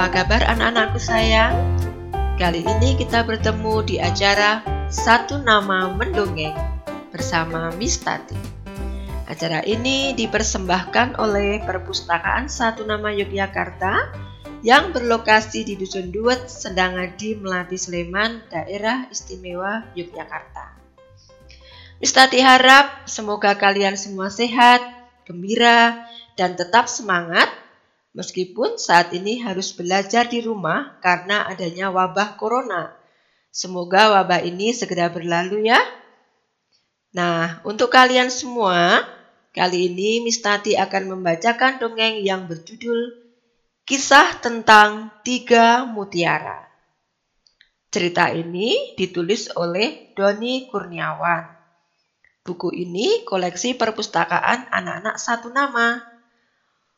Apa kabar anak-anakku sayang? Kali ini kita bertemu di acara Satu Nama Mendongeng bersama Miss Tati. Acara ini dipersembahkan oleh Perpustakaan Satu Nama Yogyakarta yang berlokasi di Dusun Duet, Sedangadi, Melati, Sleman, Daerah Istimewa Yogyakarta. Miss Tati harap semoga kalian semua sehat, gembira, dan tetap semangat Meskipun saat ini harus belajar di rumah karena adanya wabah corona. Semoga wabah ini segera berlalu ya. Nah, untuk kalian semua, kali ini Miss Tati akan membacakan dongeng yang berjudul Kisah tentang Tiga Mutiara. Cerita ini ditulis oleh Doni Kurniawan. Buku ini koleksi perpustakaan anak-anak satu nama.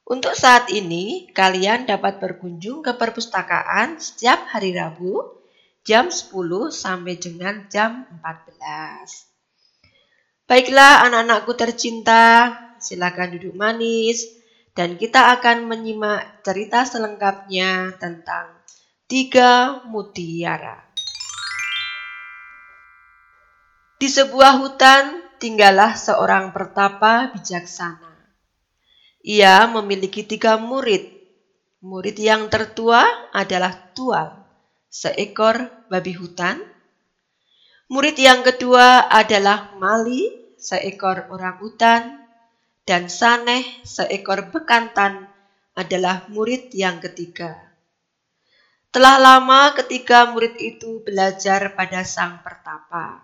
Untuk saat ini, kalian dapat berkunjung ke perpustakaan setiap hari Rabu jam 10 sampai dengan jam 14. Baiklah anak-anakku tercinta, silakan duduk manis dan kita akan menyimak cerita selengkapnya tentang tiga mutiara. Di sebuah hutan tinggallah seorang pertapa bijaksana. Ia memiliki tiga murid. Murid yang tertua adalah Tual, seekor babi hutan. Murid yang kedua adalah Mali, seekor orang hutan. Dan Saneh, seekor bekantan, adalah murid yang ketiga. Telah lama ketika murid itu belajar pada sang pertapa.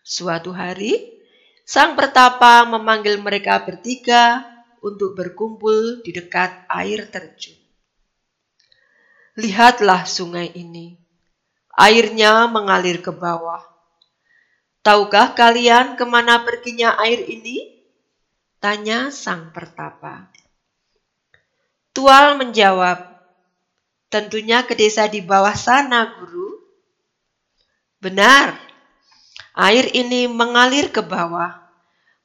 Suatu hari, sang pertapa memanggil mereka bertiga untuk berkumpul di dekat air terjun. Lihatlah sungai ini. Airnya mengalir ke bawah. Tahukah kalian ke mana perginya air ini? Tanya sang pertapa. Tual menjawab, tentunya ke desa di bawah sana, guru. Benar, air ini mengalir ke bawah,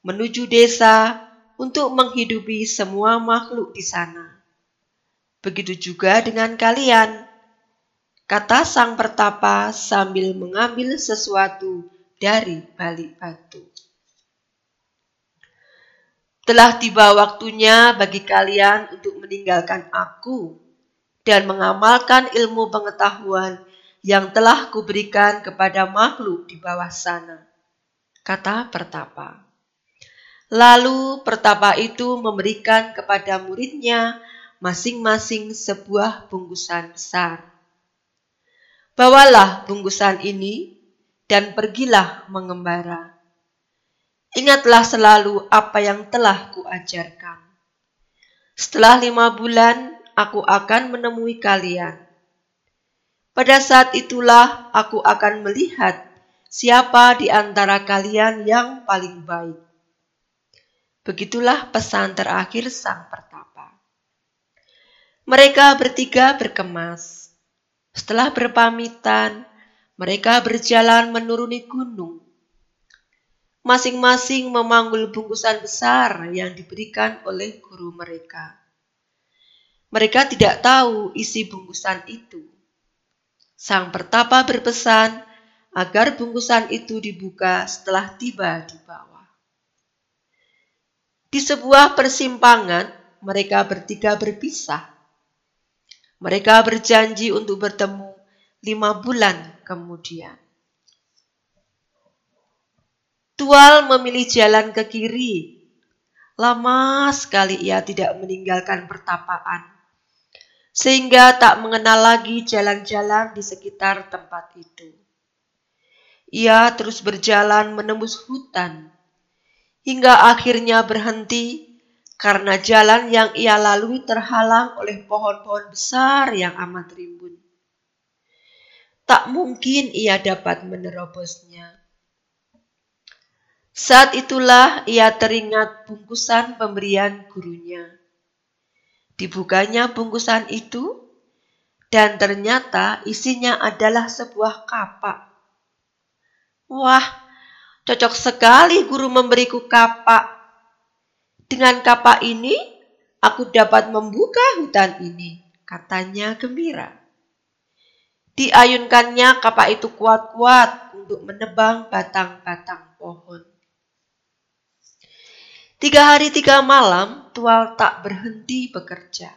menuju desa untuk menghidupi semua makhluk di sana. Begitu juga dengan kalian, kata sang pertapa sambil mengambil sesuatu dari balik batu. Telah tiba waktunya bagi kalian untuk meninggalkan aku dan mengamalkan ilmu pengetahuan yang telah kuberikan kepada makhluk di bawah sana, kata pertapa. Lalu pertapa itu memberikan kepada muridnya masing-masing sebuah bungkusan besar. Bawalah bungkusan ini dan pergilah mengembara. Ingatlah selalu apa yang telah kuajarkan. Setelah lima bulan, aku akan menemui kalian. Pada saat itulah aku akan melihat siapa di antara kalian yang paling baik. Begitulah pesan terakhir sang pertapa. Mereka bertiga berkemas. Setelah berpamitan, mereka berjalan menuruni gunung. Masing-masing memanggul bungkusan besar yang diberikan oleh guru mereka. Mereka tidak tahu isi bungkusan itu. Sang pertapa berpesan agar bungkusan itu dibuka setelah tiba di bawah. Di sebuah persimpangan, mereka bertiga berpisah. Mereka berjanji untuk bertemu lima bulan kemudian. Tual memilih jalan ke kiri. Lama sekali ia tidak meninggalkan pertapaan, sehingga tak mengenal lagi jalan-jalan di sekitar tempat itu. Ia terus berjalan menembus hutan hingga akhirnya berhenti karena jalan yang ia lalui terhalang oleh pohon-pohon besar yang amat rimbun. Tak mungkin ia dapat menerobosnya. Saat itulah ia teringat bungkusan pemberian gurunya. Dibukanya bungkusan itu, dan ternyata isinya adalah sebuah kapak. Wah, Cocok sekali guru memberiku kapak. Dengan kapak ini, aku dapat membuka hutan ini, katanya gembira. Diayunkannya kapak itu kuat-kuat untuk menebang batang-batang pohon. Tiga hari tiga malam, Tual tak berhenti bekerja.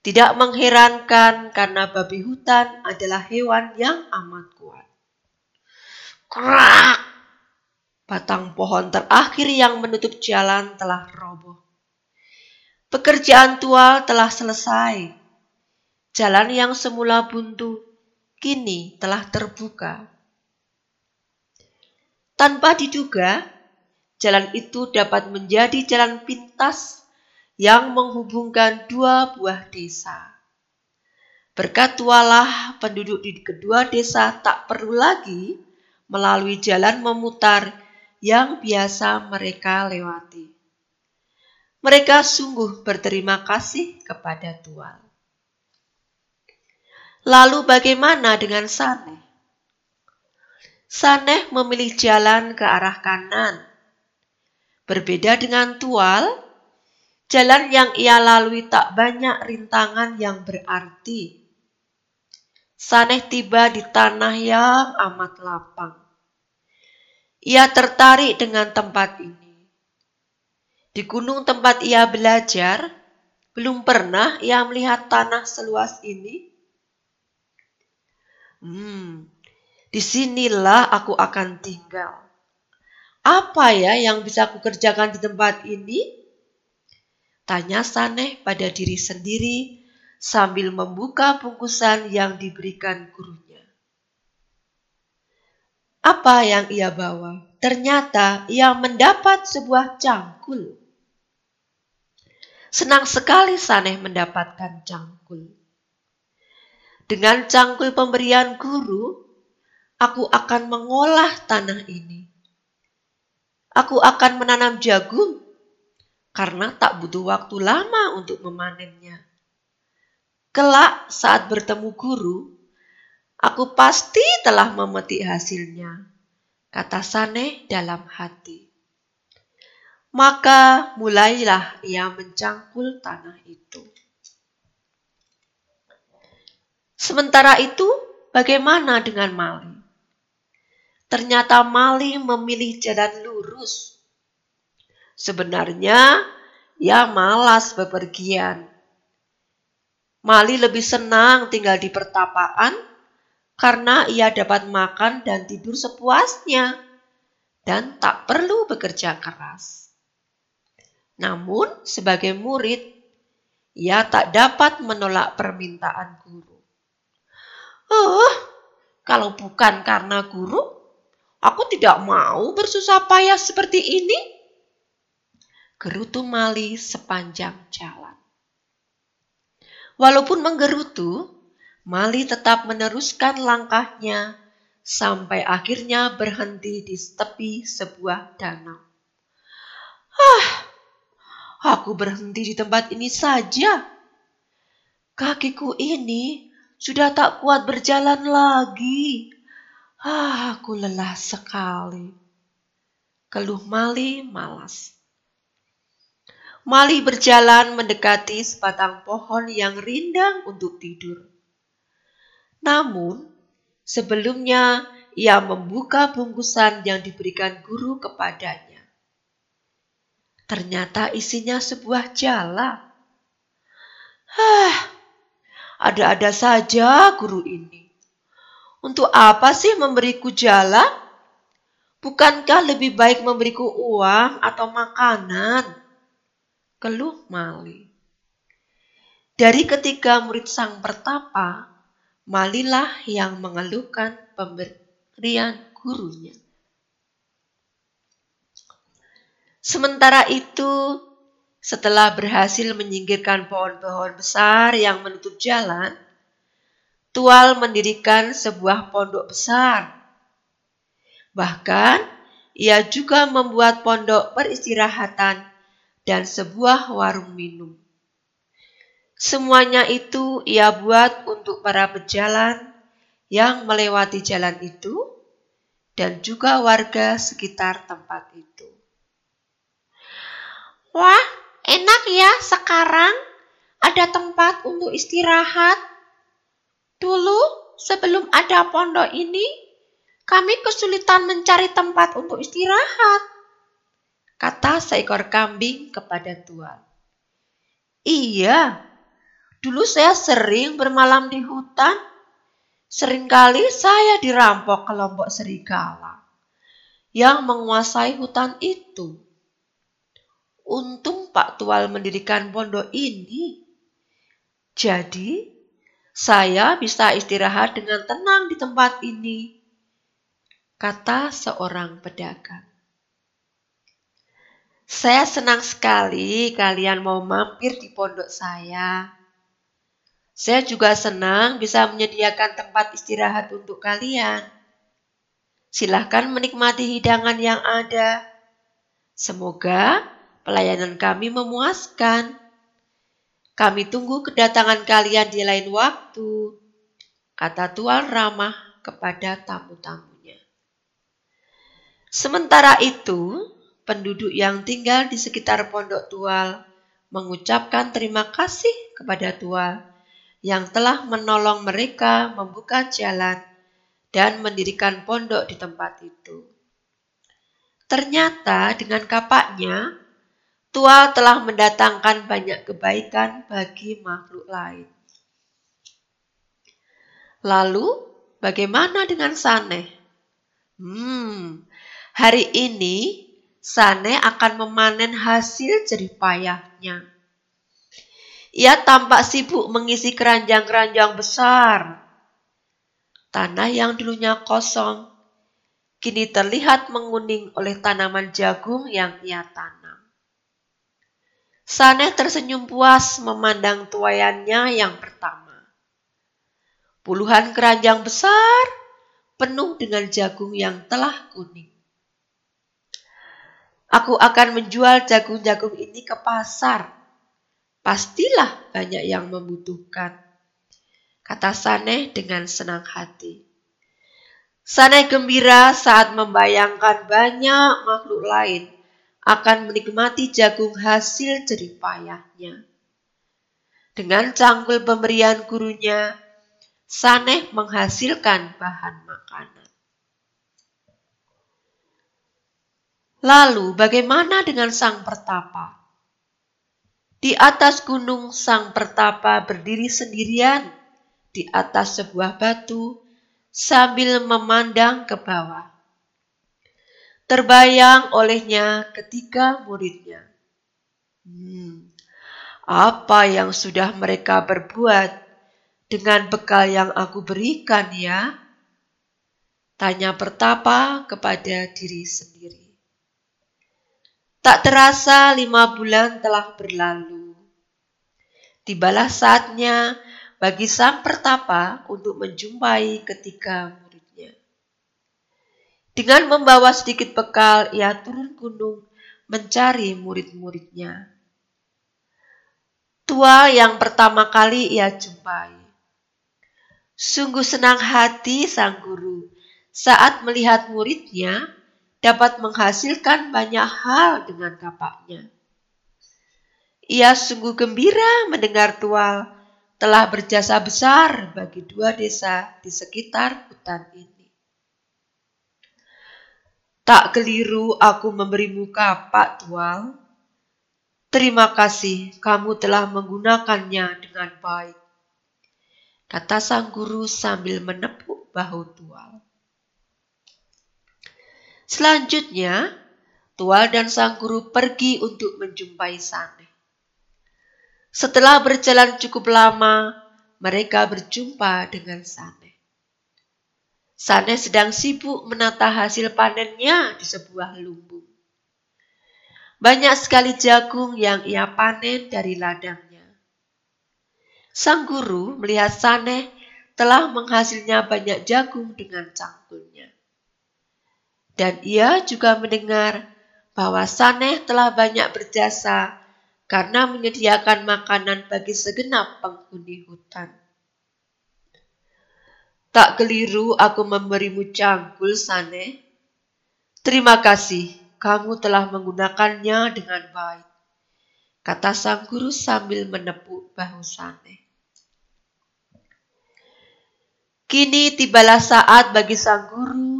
Tidak mengherankan karena babi hutan adalah hewan yang amat kuat. Krak! Batang pohon terakhir yang menutup jalan telah roboh. Pekerjaan Tual telah selesai. Jalan yang semula buntu kini telah terbuka. Tanpa diduga, jalan itu dapat menjadi jalan pintas yang menghubungkan dua buah desa. Berkat tualah penduduk di kedua desa tak perlu lagi melalui jalan memutar yang biasa mereka lewati. Mereka sungguh berterima kasih kepada Tuhan. Lalu bagaimana dengan Saneh? Saneh memilih jalan ke arah kanan. Berbeda dengan Tual, jalan yang ia lalui tak banyak rintangan yang berarti. Saneh tiba di tanah yang amat lapang. Ia tertarik dengan tempat ini. Di gunung tempat ia belajar, belum pernah ia melihat tanah seluas ini. Hmm, di sinilah aku akan tinggal. Apa ya yang bisa aku kerjakan di tempat ini? Tanya Saneh pada diri sendiri sambil membuka bungkusan yang diberikan gurunya. Apa yang ia bawa? Ternyata ia mendapat sebuah cangkul. Senang sekali Saneh mendapatkan cangkul. Dengan cangkul pemberian guru, aku akan mengolah tanah ini. Aku akan menanam jagung karena tak butuh waktu lama untuk memanennya. Kelak saat bertemu guru, aku pasti telah memetik hasilnya, kata Saneh dalam hati. Maka mulailah ia mencangkul tanah itu. Sementara itu, bagaimana dengan Mali? Ternyata Mali memilih jalan lurus. Sebenarnya, ia malas bepergian. Mali lebih senang tinggal di pertapaan karena ia dapat makan dan tidur sepuasnya dan tak perlu bekerja keras. Namun, sebagai murid, ia tak dapat menolak permintaan guru. Oh, kalau bukan karena guru, aku tidak mau bersusah payah seperti ini. Gerutu Mali sepanjang jalan. Walaupun menggerutu, Mali tetap meneruskan langkahnya sampai akhirnya berhenti di tepi sebuah danau. Ah, Aku berhenti di tempat ini saja. Kakiku ini sudah tak kuat berjalan lagi. Ah, aku lelah sekali. Keluh Mali malas. Mali berjalan mendekati sebatang pohon yang rindang untuk tidur. Namun, sebelumnya ia membuka bungkusan yang diberikan guru kepadanya. Ternyata isinya sebuah jala. Hah, ada-ada saja guru ini. Untuk apa sih memberiku jala? Bukankah lebih baik memberiku uang atau makanan? Keluh Mali. Dari ketiga murid sang pertapa, Malilah yang mengeluhkan pemberian gurunya. Sementara itu, setelah berhasil menyingkirkan pohon-pohon besar yang menutup jalan, Tual mendirikan sebuah pondok besar. Bahkan, ia juga membuat pondok peristirahatan dan sebuah warung minum. Semuanya itu ia buat untuk para pejalan yang melewati jalan itu dan juga warga sekitar tempat itu. Wah, enak ya sekarang ada tempat untuk istirahat? Dulu, sebelum ada pondok ini, kami kesulitan mencari tempat untuk istirahat. Kata seekor kambing kepada tuan. Iya, dulu saya sering bermalam di hutan. Seringkali saya dirampok kelompok serigala yang menguasai hutan itu. Untung Pak Tual mendirikan pondok ini. Jadi, saya bisa istirahat dengan tenang di tempat ini, kata seorang pedagang. Saya senang sekali kalian mau mampir di pondok saya. Saya juga senang bisa menyediakan tempat istirahat untuk kalian. Silahkan menikmati hidangan yang ada. Semoga Pelayanan kami memuaskan. Kami tunggu kedatangan kalian di lain waktu, kata Tuan ramah kepada tamu-tamunya. Sementara itu, penduduk yang tinggal di sekitar pondok tual mengucapkan terima kasih kepada tual yang telah menolong mereka membuka jalan dan mendirikan pondok di tempat itu. Ternyata dengan kapaknya, Tua telah mendatangkan banyak kebaikan bagi makhluk lain. Lalu, bagaimana dengan Saneh? Hmm, hari ini Saneh akan memanen hasil jerih payahnya. Ia tampak sibuk mengisi keranjang-keranjang besar. Tanah yang dulunya kosong, kini terlihat menguning oleh tanaman jagung yang ia tanam. Saneh tersenyum puas memandang tuayannya yang pertama. Puluhan keranjang besar penuh dengan jagung yang telah kuning. Aku akan menjual jagung-jagung ini ke pasar. Pastilah banyak yang membutuhkan. Kata Saneh dengan senang hati. Saneh gembira saat membayangkan banyak makhluk lain akan menikmati jagung hasil jerih payahnya. Dengan cangkul pemberian gurunya, Saneh menghasilkan bahan makanan. Lalu bagaimana dengan sang pertapa? Di atas gunung sang pertapa berdiri sendirian di atas sebuah batu sambil memandang ke bawah terbayang olehnya ketika muridnya. Hmm, apa yang sudah mereka berbuat dengan bekal yang aku berikan ya? Tanya pertapa kepada diri sendiri. Tak terasa lima bulan telah berlalu. Tibalah saatnya bagi sang pertapa untuk menjumpai ketika dengan membawa sedikit bekal, ia turun gunung mencari murid-muridnya. Tua yang pertama kali ia jumpai. Sungguh senang hati sang guru saat melihat muridnya dapat menghasilkan banyak hal dengan kapaknya. Ia sungguh gembira mendengar tua telah berjasa besar bagi dua desa di sekitar hutan ini. Tak keliru aku memberimu kapak, Tual. Terima kasih kamu telah menggunakannya dengan baik. Kata sang guru sambil menepuk bahu Tual. Selanjutnya, Tual dan sang guru pergi untuk menjumpai Saneh. Setelah berjalan cukup lama, mereka berjumpa dengan Saneh. Sane sedang sibuk menata hasil panennya di sebuah lumbung. Banyak sekali jagung yang ia panen dari ladangnya. Sang guru melihat Saneh telah menghasilnya banyak jagung dengan cangkulnya. Dan ia juga mendengar bahwa Saneh telah banyak berjasa karena menyediakan makanan bagi segenap penghuni hutan. Tak keliru aku memberimu cangkul, Sane. Terima kasih, kamu telah menggunakannya dengan baik. kata sang guru sambil menepuk bahu Saneh. Kini tibalah saat bagi sang guru,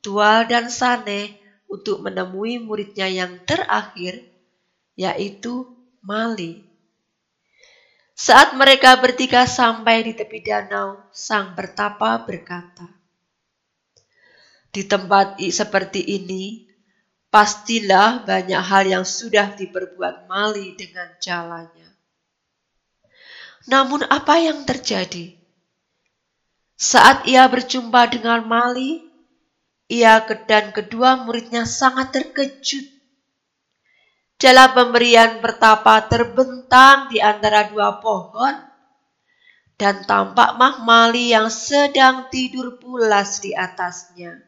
Tual dan Saneh untuk menemui muridnya yang terakhir, yaitu Mali. Saat mereka bertiga sampai di tepi danau, sang bertapa berkata, Di tempat seperti ini, pastilah banyak hal yang sudah diperbuat Mali dengan jalannya. Namun apa yang terjadi? Saat ia berjumpa dengan Mali, ia dan kedua muridnya sangat terkejut Jala pemberian bertapa terbentang di antara dua pohon dan tampak Mahmali yang sedang tidur pulas di atasnya.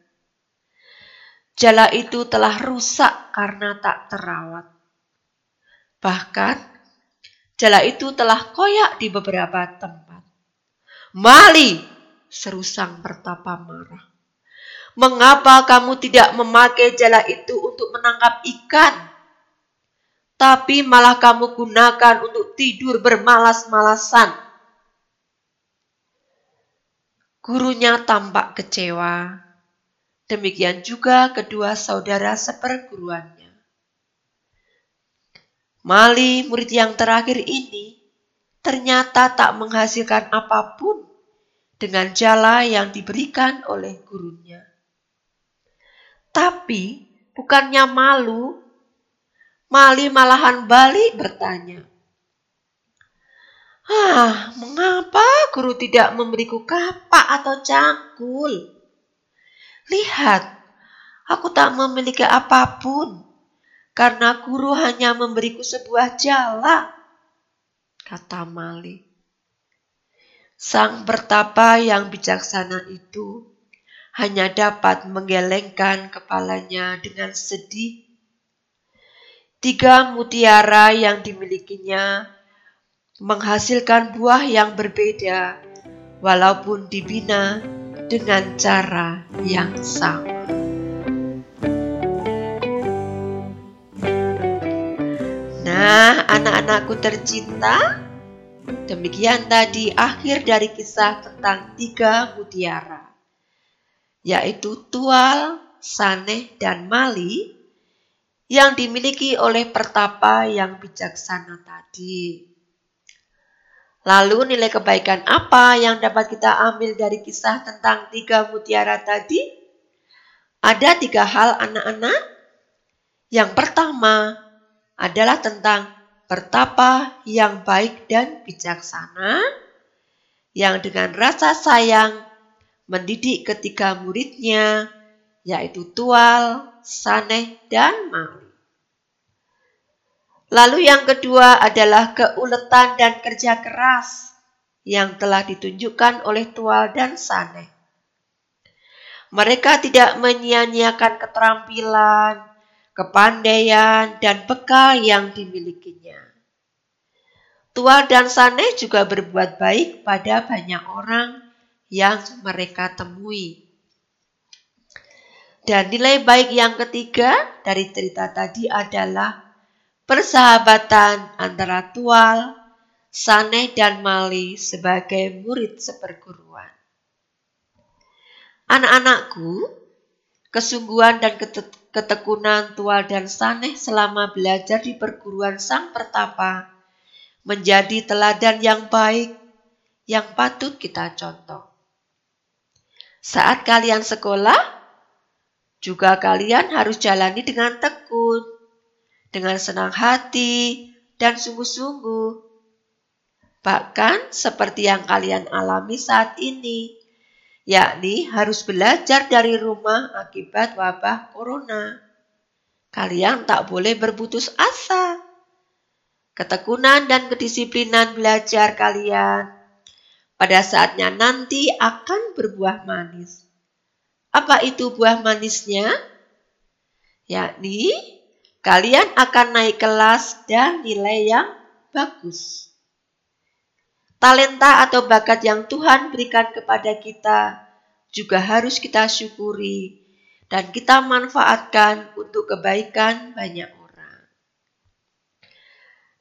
Jala itu telah rusak karena tak terawat. Bahkan, jala itu telah koyak di beberapa tempat. Mali, seru sang pertapa marah. Mengapa kamu tidak memakai jala itu untuk menangkap ikan? tapi malah kamu gunakan untuk tidur bermalas-malasan. Gurunya tampak kecewa. Demikian juga kedua saudara seperguruannya. Mali, murid yang terakhir ini, ternyata tak menghasilkan apa pun dengan jala yang diberikan oleh gurunya. Tapi bukannya malu Mali malahan balik bertanya. Ah, mengapa guru tidak memberiku kapak atau cangkul? Lihat, aku tak memiliki apa pun karena guru hanya memberiku sebuah jala, kata Mali. Sang pertapa yang bijaksana itu hanya dapat menggelengkan kepalanya dengan sedih Tiga mutiara yang dimilikinya menghasilkan buah yang berbeda, walaupun dibina dengan cara yang sama. Nah, anak-anakku tercinta, demikian tadi akhir dari kisah tentang tiga mutiara, yaitu Tual, Saneh, dan Mali yang dimiliki oleh pertapa yang bijaksana tadi. Lalu nilai kebaikan apa yang dapat kita ambil dari kisah tentang tiga mutiara tadi? Ada tiga hal anak-anak. Yang pertama adalah tentang pertapa yang baik dan bijaksana, yang dengan rasa sayang mendidik ketiga muridnya, yaitu Tual, Saneh, dan Mali. Lalu yang kedua adalah keuletan dan kerja keras yang telah ditunjukkan oleh Tual dan Saneh. Mereka tidak menyia-nyiakan keterampilan, kepandaian, dan bekal yang dimilikinya. Tual dan Saneh juga berbuat baik pada banyak orang yang mereka temui. Dan nilai baik yang ketiga dari cerita tadi adalah persahabatan antara Tual, Saneh, dan Mali sebagai murid seperguruan. Anak-anakku, kesungguhan dan ketekunan Tual dan Saneh selama belajar di perguruan Sang Pertapa menjadi teladan yang baik yang patut kita contoh. Saat kalian sekolah, juga kalian harus jalani dengan tekun, dengan senang hati, dan sungguh-sungguh. Bahkan seperti yang kalian alami saat ini, yakni harus belajar dari rumah akibat wabah corona. Kalian tak boleh berputus asa. Ketekunan dan kedisiplinan belajar kalian pada saatnya nanti akan berbuah manis. Apa itu buah manisnya? Yakni kalian akan naik kelas dan nilai yang bagus. Talenta atau bakat yang Tuhan berikan kepada kita juga harus kita syukuri dan kita manfaatkan untuk kebaikan banyak orang.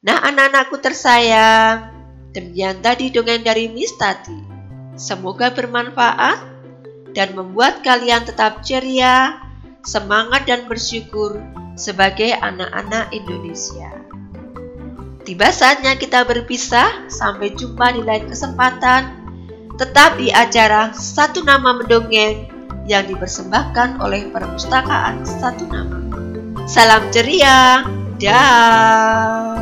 Nah anak-anakku tersayang, demikian tadi dongeng dari Miss Tati. Semoga bermanfaat dan membuat kalian tetap ceria, semangat dan bersyukur sebagai anak-anak Indonesia. Tiba saatnya kita berpisah, sampai jumpa di lain kesempatan, tetap di acara Satu Nama Mendongeng yang dipersembahkan oleh Perpustakaan Satu Nama. Salam ceria, dah.